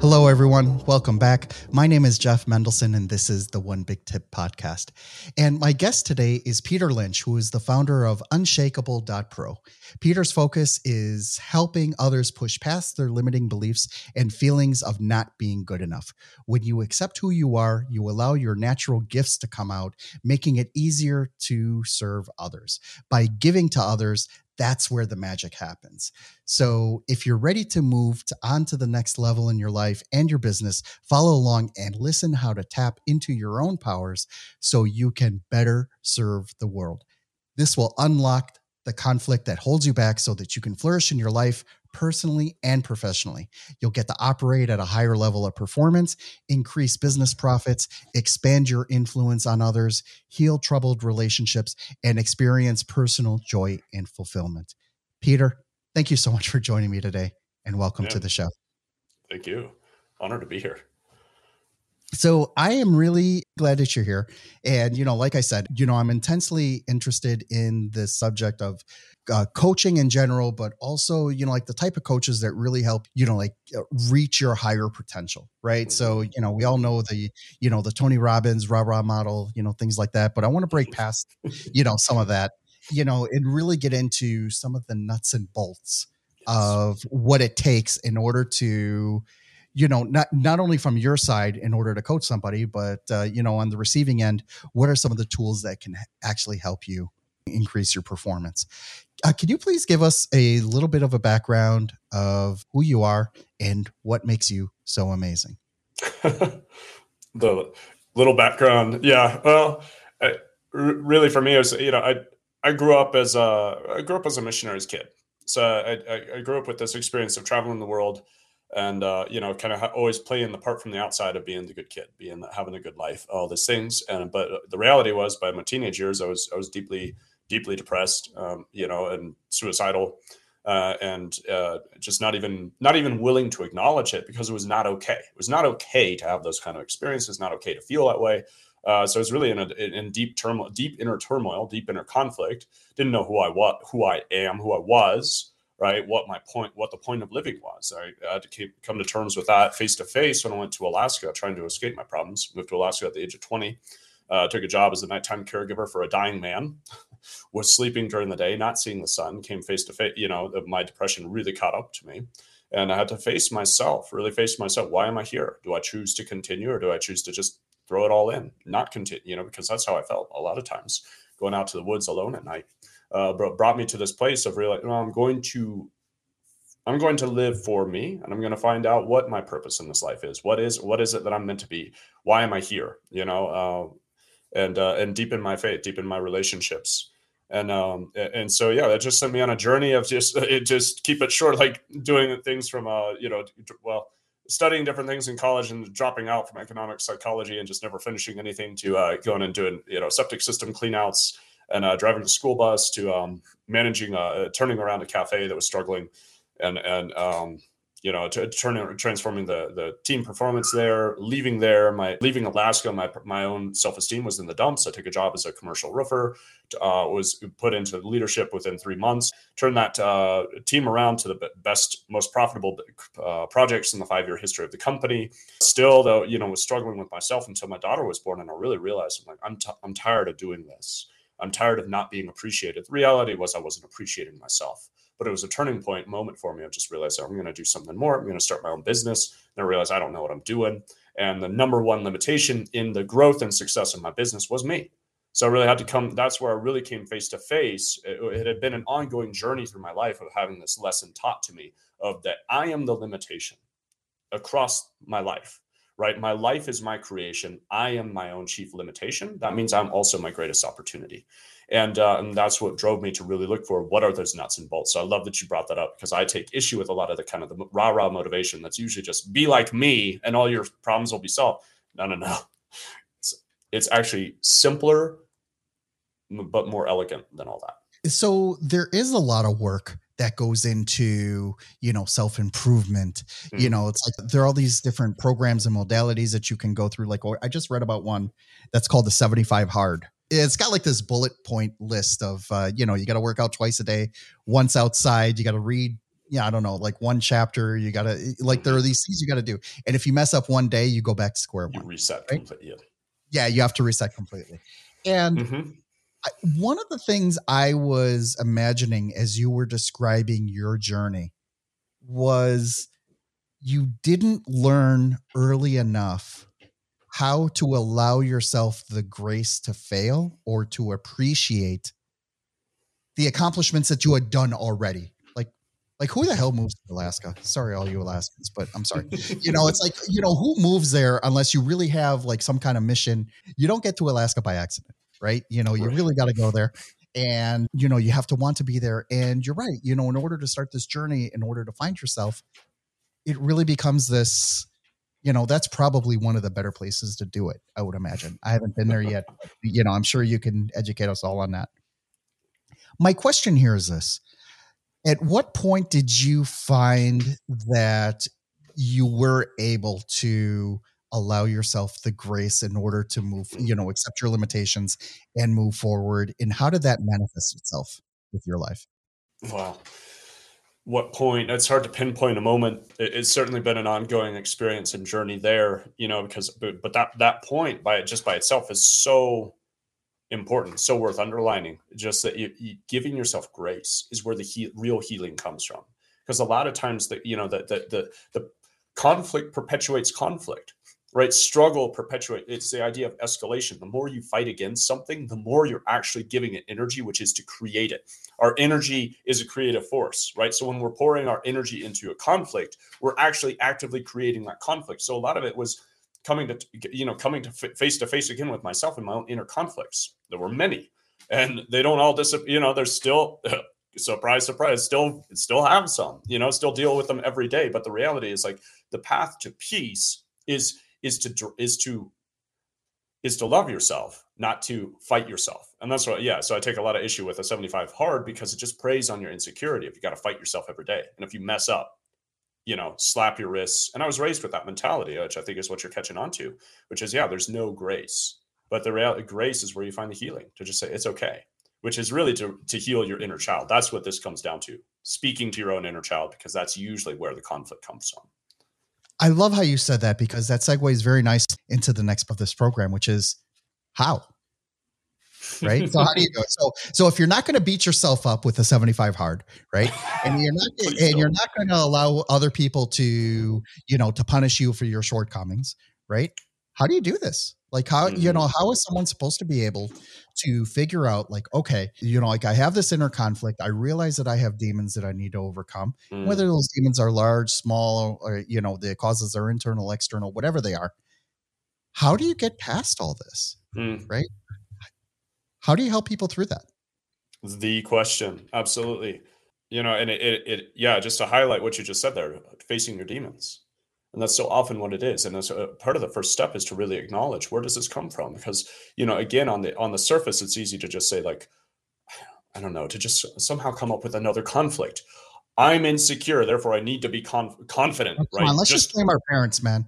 Hello, everyone. Welcome back. My name is Jeff Mendelson, and this is the One Big Tip podcast. And my guest today is Peter Lynch, who is the founder of Unshakable.pro. Peter's focus is helping others push past their limiting beliefs and feelings of not being good enough. When you accept who you are, you allow your natural gifts to come out, making it easier to serve others. By giving to others, that's where the magic happens. So if you're ready to move to on to the next level in your life and your business, follow along and listen how to tap into your own powers so you can better serve the world. This will unlock the conflict that holds you back so that you can flourish in your life personally and professionally. You'll get to operate at a higher level of performance, increase business profits, expand your influence on others, heal troubled relationships, and experience personal joy and fulfillment. Peter, thank you so much for joining me today and welcome yeah. to the show. Thank you. Honored to be here. So I am really glad that you're here. And, you know, like I said, you know, I'm intensely interested in the subject of uh, coaching in general, but also, you know, like the type of coaches that really help, you know, like uh, reach your higher potential, right? So, you know, we all know the, you know, the Tony Robbins, rah rah model, you know, things like that. But I want to break past, you know, some of that, you know, and really get into some of the nuts and bolts of what it takes in order to, you know not not only from your side in order to coach somebody but uh, you know on the receiving end what are some of the tools that can actually help you increase your performance uh, can you please give us a little bit of a background of who you are and what makes you so amazing? the little background, yeah. Well, really, for me, it was you know I I grew up as a I grew up as a missionary's kid, so I, I grew up with this experience of traveling the world and uh, you know, kind of always playing the part from the outside of being the good kid, being having a good life, all these things. And but the reality was, by my teenage years, I was I was deeply deeply depressed, um, you know, and suicidal, uh, and uh, just not even not even willing to acknowledge it because it was not okay. It was not okay to have those kind of experiences. Not okay to feel that way. Uh, so I was really in a in deep turmoil, deep inner turmoil, deep inner conflict. Didn't know who I what who I am, who I was, right? What my point, what the point of living was. I, had to keep, come to terms with that face to face when I went to Alaska, trying to escape my problems. Moved to Alaska at the age of twenty. Uh, took a job as a nighttime caregiver for a dying man. was sleeping during the day, not seeing the sun. Came face to face. You know, my depression really caught up to me, and I had to face myself. Really face myself. Why am I here? Do I choose to continue, or do I choose to just throw it all in, not continue? You know, because that's how I felt a lot of times going out to the woods alone at night. Uh, brought me to this place of realizing well, I'm going to I'm going to live for me and I'm going to find out what my purpose in this life is. What is what is it that I'm meant to be? Why am I here? You know, uh, and uh, and deepen my faith, deepen my relationships, and um and so yeah, that just sent me on a journey of just it just keep it short, like doing things from uh you know well studying different things in college and dropping out from economic psychology and just never finishing anything to uh, going and doing you know septic system cleanouts and uh, driving a school bus to um, managing uh, turning around a cafe that was struggling. And and um, you know, to turning transforming the the team performance there, leaving there, my leaving Alaska, my my own self esteem was in the dumps. I took a job as a commercial roofer, uh, was put into leadership within three months. Turned that uh, team around to the best, most profitable uh, projects in the five year history of the company. Still, though, you know, was struggling with myself until my daughter was born, and I really realized I'm like I'm t- I'm tired of doing this. I'm tired of not being appreciated. The reality was I wasn't appreciating myself but it was a turning point moment for me. I just realized oh, I'm going to do something more. I'm going to start my own business. And I realized I don't know what I'm doing. And the number one limitation in the growth and success of my business was me. So I really had to come. That's where I really came face to face. It had been an ongoing journey through my life of having this lesson taught to me of that I am the limitation across my life, right? My life is my creation. I am my own chief limitation. That means I'm also my greatest opportunity. And, uh, and that's what drove me to really look for what are those nuts and bolts. So I love that you brought that up because I take issue with a lot of the kind of the rah rah motivation that's usually just be like me and all your problems will be solved. No, no, no. It's, it's actually simpler but more elegant than all that. So there is a lot of work that goes into you know self improvement mm-hmm. you know it's like there are all these different programs and modalities that you can go through like i just read about one that's called the 75 hard it's got like this bullet point list of uh, you know you got to work out twice a day once outside you got to read yeah i don't know like one chapter you got to like there are mm-hmm. these things you got to do and if you mess up one day you go back to square one you reset right? completely yeah. yeah you have to reset completely and mm-hmm one of the things I was imagining as you were describing your journey was you didn't learn early enough how to allow yourself the grace to fail or to appreciate the accomplishments that you had done already. Like, like who the hell moves to Alaska? Sorry, all you Alaskans, but I'm sorry. you know, it's like, you know, who moves there unless you really have like some kind of mission? You don't get to Alaska by accident right? You know, you really got to go there. And you know you have to want to be there. And you're right you know in order to start this journey in order to find yourself it really becomes this you know that's probably one of the better places to do it i would imagine. I haven't been there yet you know i'm sure you can educate us all on that. My question here is this. At what point did you find that you were able to allow yourself the grace in order to move mm-hmm. you know accept your limitations and move forward and how did that manifest itself with your life? Wow. What point it's hard to pinpoint a moment it's certainly been an ongoing experience and journey there you know because but, but that that point by just by itself is so important so worth underlining just that you, you, giving yourself grace is where the he, real healing comes from. Because a lot of times that you know that the, the the conflict perpetuates conflict right? Struggle perpetuate it's the idea of escalation. The more you fight against something the more you're actually giving it energy which is to create it. Our energy is a creative force right? So when we're pouring our energy into a conflict we're actually actively creating that conflict. So a lot of it was coming to you know coming to face to face again with myself and my own inner conflicts. There were many and they don't all disappear you know there's still surprise surprise still still have some you know still deal with them every day. But the reality is like the path to peace is is to is to is to love yourself, not to fight yourself. And that's what, yeah. So I take a lot of issue with a 75 hard because it just preys on your insecurity if you got to fight yourself every day. And if you mess up, you know, slap your wrists. And I was raised with that mentality, which I think is what you're catching on to, which is, yeah, there's no grace. But the reality, grace is where you find the healing to just say it's okay, which is really to, to heal your inner child. That's what this comes down to speaking to your own inner child, because that's usually where the conflict comes from. I love how you said that because that segues very nice into the next of this program, which is how. Right. so how do you go? So so if you're not going to beat yourself up with a 75 hard, right? And you're not and you're not going to allow other people to, you know, to punish you for your shortcomings, right? How do you do this? Like how, mm-hmm. you know, how is someone supposed to be able to figure out like, okay, you know, like I have this inner conflict. I realize that I have demons that I need to overcome, mm. whether those demons are large, small, or, you know, the causes are internal, external, whatever they are. How do you get past all this? Mm. Right. How do you help people through that? The question. Absolutely. You know, and it, it, it yeah, just to highlight what you just said there, facing your demons and that's so often what it is. And so uh, part of the first step is to really acknowledge where does this come from? Because you know again on the on the surface it's easy to just say like i don't know to just somehow come up with another conflict. I'm insecure therefore i need to be conf- confident Come right? on, let's just, just, blame our parents man.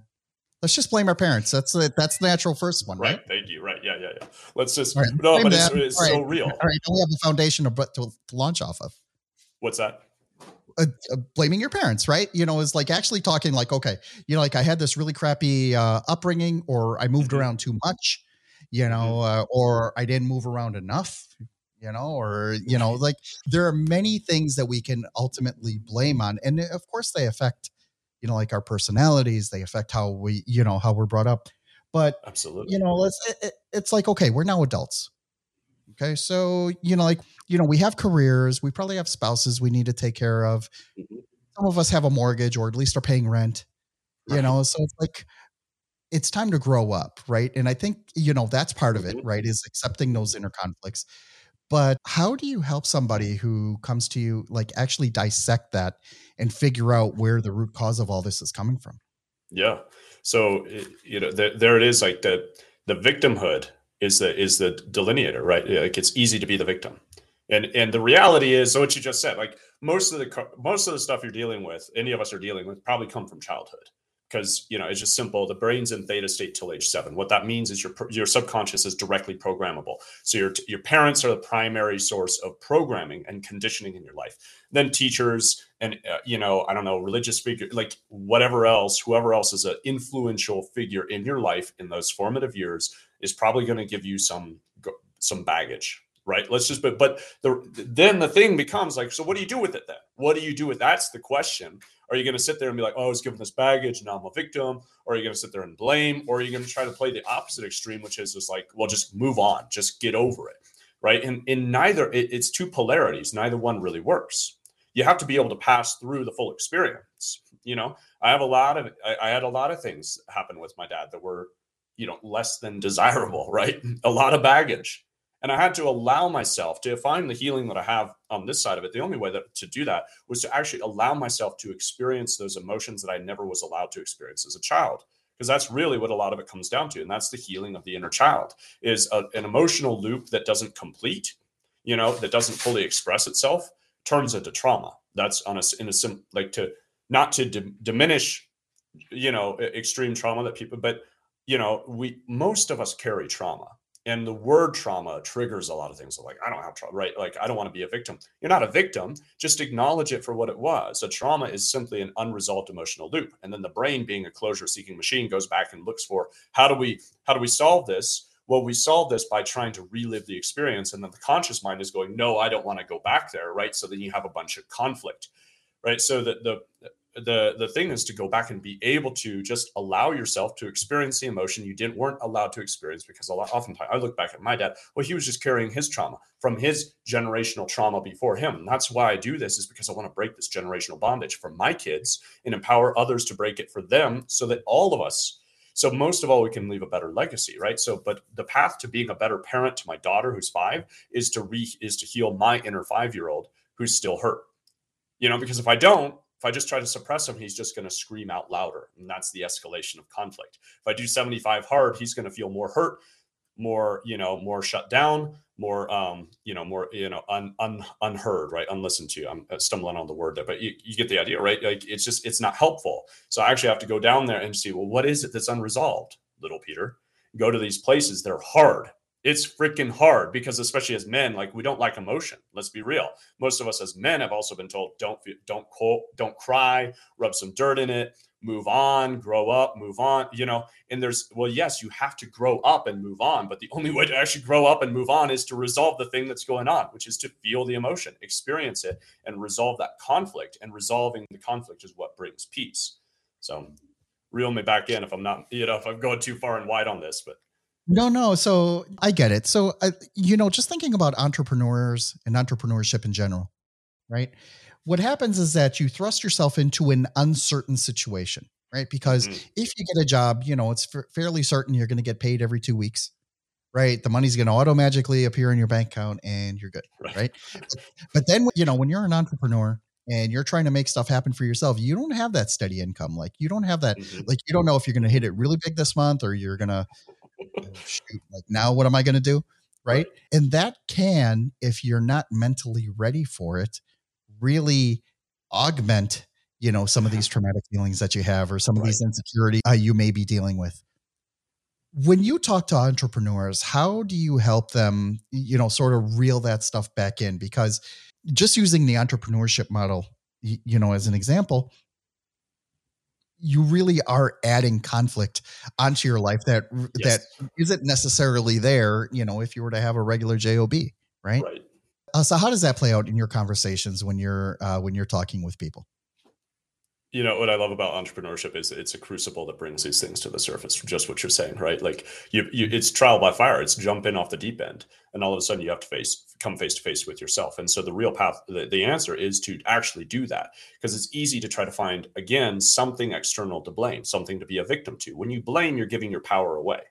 Let's just blame our parents. That's the that's the natural first one right, right. Thank you. Right. Yeah yeah yeah. Let's just right, no but it's, it's so real. All right. We have the foundation to, to launch off of. What's that uh, uh, blaming your parents, right? You know, is like actually talking like, okay, you know, like I had this really crappy uh, upbringing, or I moved mm-hmm. around too much, you mm-hmm. know, uh, or I didn't move around enough, you know, or you know, like there are many things that we can ultimately blame on, and of course they affect, you know, like our personalities, they affect how we, you know, how we're brought up. But absolutely, you know, let's. It, it's like okay, we're now adults, Okay. So, you know, like, you know, we have careers, we probably have spouses we need to take care of. Mm-hmm. Some of us have a mortgage or at least are paying rent, right. you know, so it's like, it's time to grow up. Right. And I think, you know, that's part of it, mm-hmm. right? Is accepting those inner conflicts. But how do you help somebody who comes to you, like actually dissect that and figure out where the root cause of all this is coming from? Yeah. So, you know, there, there it is like the, the victimhood is the is the delineator, right? Like it's easy to be the victim, and and the reality is, what you just said, like most of the most of the stuff you're dealing with, any of us are dealing with, probably come from childhood because you know it's just simple. The brain's in theta state till age seven. What that means is your your subconscious is directly programmable. So your your parents are the primary source of programming and conditioning in your life. Then teachers and uh, you know i don't know religious figure like whatever else whoever else is an influential figure in your life in those formative years is probably going to give you some some baggage right? Let's just but but the then the thing becomes like so what do you do with it then? What do you do with that's the question are you going to sit there and be like, oh, I was given this baggage, now I'm a victim? Or are you going to sit there and blame? Or are you going to try to play the opposite extreme, which is just like, well, just move on, just get over it, right? And in neither, it, it's two polarities. Neither one really works. You have to be able to pass through the full experience. You know, I have a lot of, I, I had a lot of things happen with my dad that were, you know, less than desirable, right? A lot of baggage and I had to allow myself to find the healing that I have on this side of it. The only way that to do that was to actually allow myself to experience those emotions that I never was allowed to experience as a child. Because that's really what a lot of it comes down to. And that's the healing of the inner child is a, an emotional loop that doesn't complete, you know, that doesn't fully express itself turns into trauma. That's on a, in a sim, like to not to diminish, you know, extreme trauma that people, but you know, we, most of us carry trauma and the word trauma triggers a lot of things like i don't have trauma right? Like i don't want to be a victim. You're not a victim just acknowledge it for what it was. A trauma is simply an unresolved emotional loop and then the brain being a closure seeking machine goes back and looks for how do we how do we solve this? Well we solve this by trying to relive the experience and then the conscious mind is going no i don't want to go back there right? So then you have a bunch of conflict right? So that the the the thing is to go back and be able to just allow yourself to experience the emotion you didn't weren't allowed to experience because a lot oftentimes I look back at my dad well he was just carrying his trauma from his generational trauma before him. And that's why I do this is because I want to break this generational bondage for my kids and empower others to break it for them so that all of us so most of all we can leave a better legacy right? So but the path to being a better parent to my daughter who's 5 is to re is to heal my inner 5 year old who's still hurt you know because if I don't if I just try to suppress him, he's just going to scream out louder. And that's the escalation of conflict. If I do 75 hard, he's going to feel more hurt, more, you know, more shut down, more, um, you know, more, you know, un, un, unheard, right? Unlistened to. I'm uh, stumbling on the word there, but you, you get the idea, right? Like it's just, it's not helpful. So I actually have to go down there and see, well, what is it that's unresolved, little Peter? Go to these places, they're hard it's freaking hard because especially as men like we don't like emotion let's be real. Most of us as men have also been told don't don't quote don't cry rub some dirt in it move on grow up move on you know? And there's well yes you have to grow up and move on but the only way to actually grow up and move on is to resolve the thing that's going on which is to feel the emotion experience it and resolve that conflict and resolving the conflict is what brings peace. So reel me back in if i'm not you know if i'm going too far and wide on this but no, no. So I get it. So, uh, you know, just thinking about entrepreneurs and entrepreneurship in general, right? What happens is that you thrust yourself into an uncertain situation, right? Because mm-hmm. if you get a job, you know, it's f- fairly certain you're going to get paid every two weeks, right? The money's going to auto magically appear in your bank account and you're good, right? right? but then, you know, when you're an entrepreneur, and you're trying to make stuff happen for yourself, you don't have that steady income. Like you don't have that, mm-hmm. like you don't know if you're going to hit it really big this month or you're going to oh, shoot, like now what am I going to do? Right? right. And that can, if you're not mentally ready for it, really augment, you know, some of these traumatic feelings that you have or some of right. these insecurity uh, you may be dealing with. When you talk to entrepreneurs, how do you help them, you know, sort of reel that stuff back in? Because just using the entrepreneurship model, you know, as an example, you really are adding conflict onto your life that yes. that isn't necessarily there you know if you were to have a regular job right, right. Uh, so how does that play out in your conversations when you're uh, when you're talking with people you know what I love about entrepreneurship is it's a crucible that brings these things to the surface. Just what you're saying, right? Like you, you, it's trial by fire. It's jump in off the deep end, and all of a sudden you have to face come face to face with yourself. And so the real path, the, the answer is to actually do that because it's easy to try to find again something external to blame, something to be a victim to. When you blame, you're giving your power away.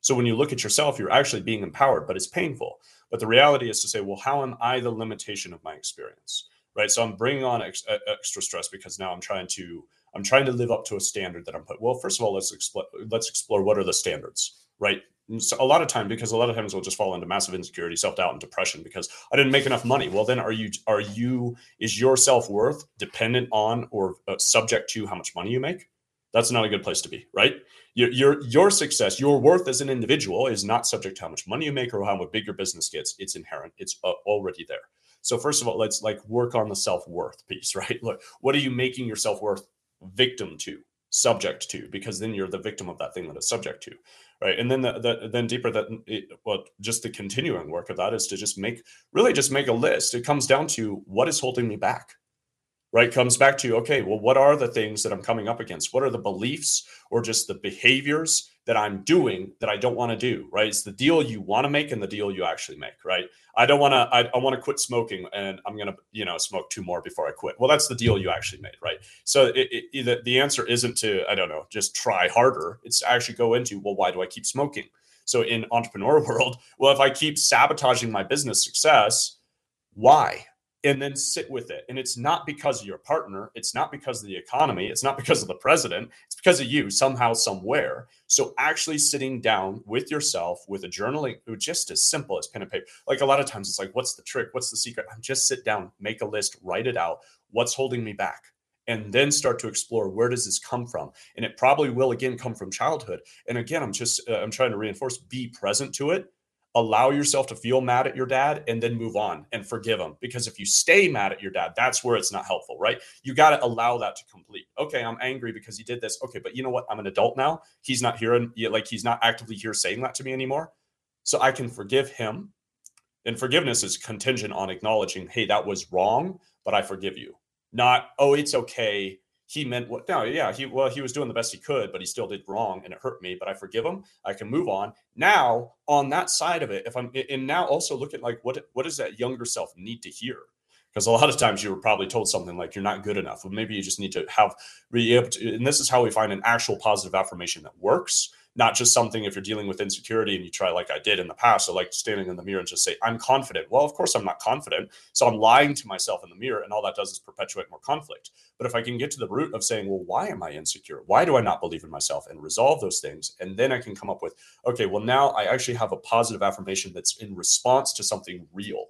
So when you look at yourself, you're actually being empowered, but it's painful. But the reality is to say, well, how am I the limitation of my experience? Right? So I'm bringing on ex- extra stress because now I'm trying to I'm trying to live up to a standard that I'm put. Well, first of all, let's explore let's explore what are the standards, right? So a lot of time because a lot of times we'll just fall into massive insecurity, self doubt, and depression because I didn't make enough money. Well, then are you are you is your self worth dependent on or uh, subject to how much money you make? That's not a good place to be, right? Your, your your success, your worth as an individual is not subject to how much money you make or how big your business gets. It's inherent. It's uh, already there. So first of all, let's like work on the self-worth piece, right? Look, what are you making your self-worth victim to, subject to? Because then you're the victim of that thing that it's subject to, right? And then the, the then deeper that it, well, just the continuing work of that is to just make really just make a list. It comes down to what is holding me back, right comes back to okay well what are the things that i'm coming up against what are the beliefs or just the behaviors that I'm doing that I don't want to do, right? It's the deal you want to make and the deal you actually make, right? I don't want to, I, I want to quit smoking and I'm going to, you know, smoke two more before I quit. Well, that's the deal you actually made, right? So it, it, the, answer isn't to, I don't know, just try harder. It's to actually go into, well, why do I keep smoking? So in entrepreneur world, well, if I keep sabotaging my business success, why? And then sit with it. And it's not because of your partner, it's not because of the economy, it's not because of the president, it's because of you somehow, somewhere. So actually sitting down with yourself with a journaling, just as simple as pen and paper. Like a lot of times it's like, what's the trick? What's the secret? I'm just sit down, make a list, write it out. What's holding me back? And then start to explore where does this come from? And it probably will again come from childhood. And again, I'm just uh, I'm trying to reinforce be present to it allow yourself to feel mad at your dad and then move on and forgive him. Because if you stay mad at your dad that's where it's not helpful right? You got to allow that to complete. Okay i'm angry because he did this. Okay but you know what? I'm an adult now. He's not here and like he's not actively here saying that to me anymore. So i can forgive him. And forgiveness is contingent on acknowledging hey that was wrong but i forgive you. Not oh it's okay he meant what no yeah he well he was doing the best he could but he still did wrong and it hurt me but i forgive him. I can move on. Now on that side of it if i'm and now also look at like what what does that younger self need to hear? Because a lot of times you were probably told something like you're not good enough. Well maybe you just need to have be able to and this is how we find an actual positive affirmation that works not just something if you're dealing with insecurity and you try like I did in the past, so like standing in the mirror and just say, I'm confident. Well, of course I'm not confident. So I'm lying to myself in the mirror, and all that does is perpetuate more conflict. But if I can get to the root of saying, well, why am I insecure? Why do I not believe in myself and resolve those things? And then I can come up with, okay, well, now I actually have a positive affirmation that's in response to something real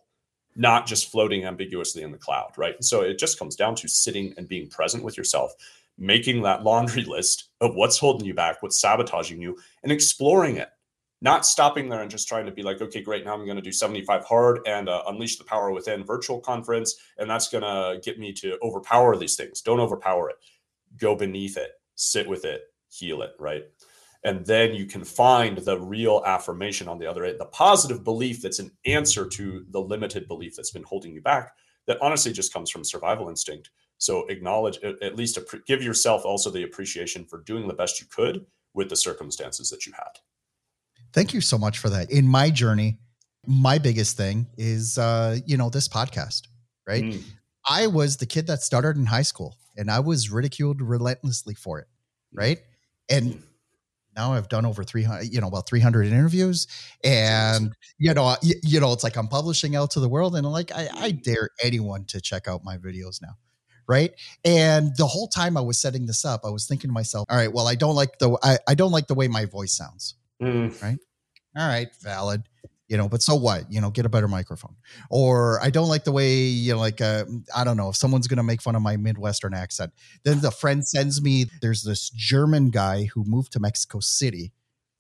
not just floating ambiguously in the cloud, right? So it just comes down to sitting and being present with yourself making that laundry list of what's holding you back, what's sabotaging you, and exploring it. Not stopping there and just trying to be like, okay, great, now I'm going to do 75 hard and uh, unleash the power within virtual conference, and that's going to get me to overpower these things. Don't overpower it. Go beneath it, sit with it, heal it, right? And then you can find the real affirmation on the other end, the positive belief that's an answer to the limited belief that's been holding you back. That honestly just comes from survival instinct so acknowledge at least give yourself also the appreciation for doing the best you could with the circumstances that you had. Thank you so much for that. In my journey, my biggest thing is uh, you know, this podcast, right? Mm. I was the kid that started in high school and I was ridiculed relentlessly for it, mm. right? And mm. now I've done over 300, you know, about 300 interviews and you know, you, you know, it's like I'm publishing out to the world and like I, I dare anyone to check out my videos now right? And the whole time i was setting this up i was thinking to myself all right well i don't like the i, I don't like the way my voice sounds. Mm. right? All right valid you know but so what? You know get a better microphone. Or i don't like the way you know like uh, i don't know if someone's gonna make fun of my midwestern accent. Then the friend sends me there's this german guy who moved to mexico city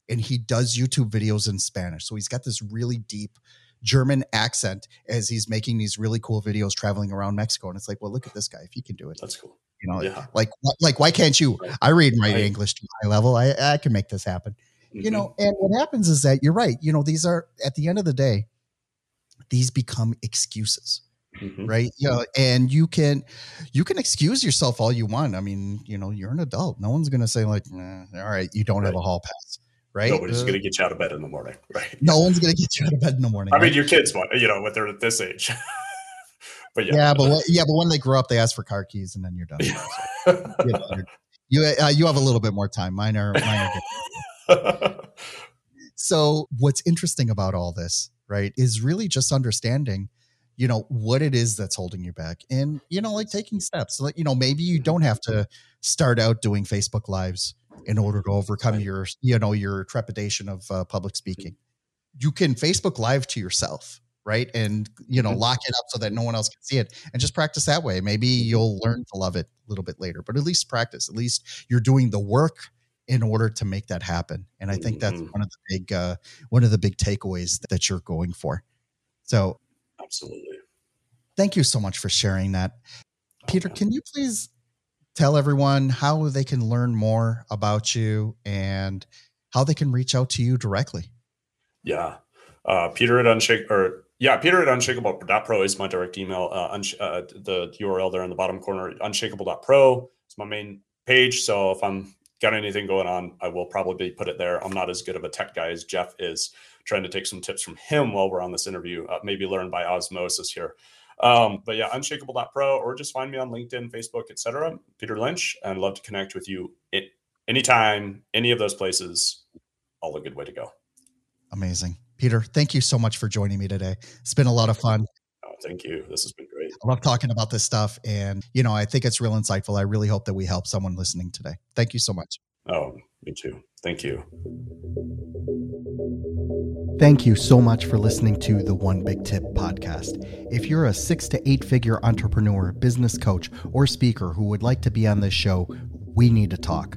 and he does youtube videos in spanish. So he's got this really deep German accent as he's making these really cool videos traveling around Mexico. And it's like, well, look at this guy. If he can do it, that's cool. You know, yeah. like, like, why can't you? Right. I read and write right. English to my level. I, I can make this happen. Mm-hmm. You know, and what happens is that you're right. You know, these are at the end of the day, these become excuses, mm-hmm. right? You know, and you can you can excuse yourself all you want. I mean, you know, you're an adult. No one's gonna say like, all right, you don't right. have a hall pass. Right. Nobody's uh, going to get you out of bed in the morning. Right. No one's going to get you out of bed in the morning. I right? mean, your kids want, you know, when they're at this age. but yeah. Yeah. But, yeah. But when they grow up, they ask for car keys and then you're done. so, you, know, you, uh, you have a little bit more time. Mine are, mine are so what's interesting about all this, right, is really just understanding you know what it is that's holding you back and you know like taking steps like you know maybe you don't have to start out doing facebook lives in order to overcome right. your you know your trepidation of uh, public speaking. You can facebook live to yourself right and you know mm-hmm. lock it up so that no one else can see it and just practice that way. Maybe you'll learn to love it a little bit later but at least practice. At least you're doing the work in order to make that happen and i think that's mm-hmm. one of the big uh, one of the big takeaways that you're going for. So absolutely. thank you so much for sharing that. Peter can you please tell everyone how they can learn more about you and how they can reach out to you directly. Yeah. Uh, peter at unshake or yeah peter at unshakable.pro is my direct email. Uh, unsh- uh, the url there in the bottom corner unshakable.pro is my main page. So if i'm got anything going on i will probably put it there. I'm not as good of a tech guy as jeff is trying to take some tips from him while we're on this interview, uh, maybe learn by osmosis here. Um, but yeah, unshakable.pro or just find me on LinkedIn, Facebook, etc. Peter Lynch, and love to connect with you at anytime, any of those places. All a good way to go. Amazing. Peter, thank you so much for joining me today. It's been a lot of fun. Oh, thank you. This has been great. I love talking about this stuff. And, you know, I think it's real insightful. I really hope that we help someone listening today. Thank you so much. Oh, me too. Thank you. Thank you so much for listening to the One Big Tip podcast. If you're a six to eight figure entrepreneur, business coach, or speaker who would like to be on this show, we need to talk.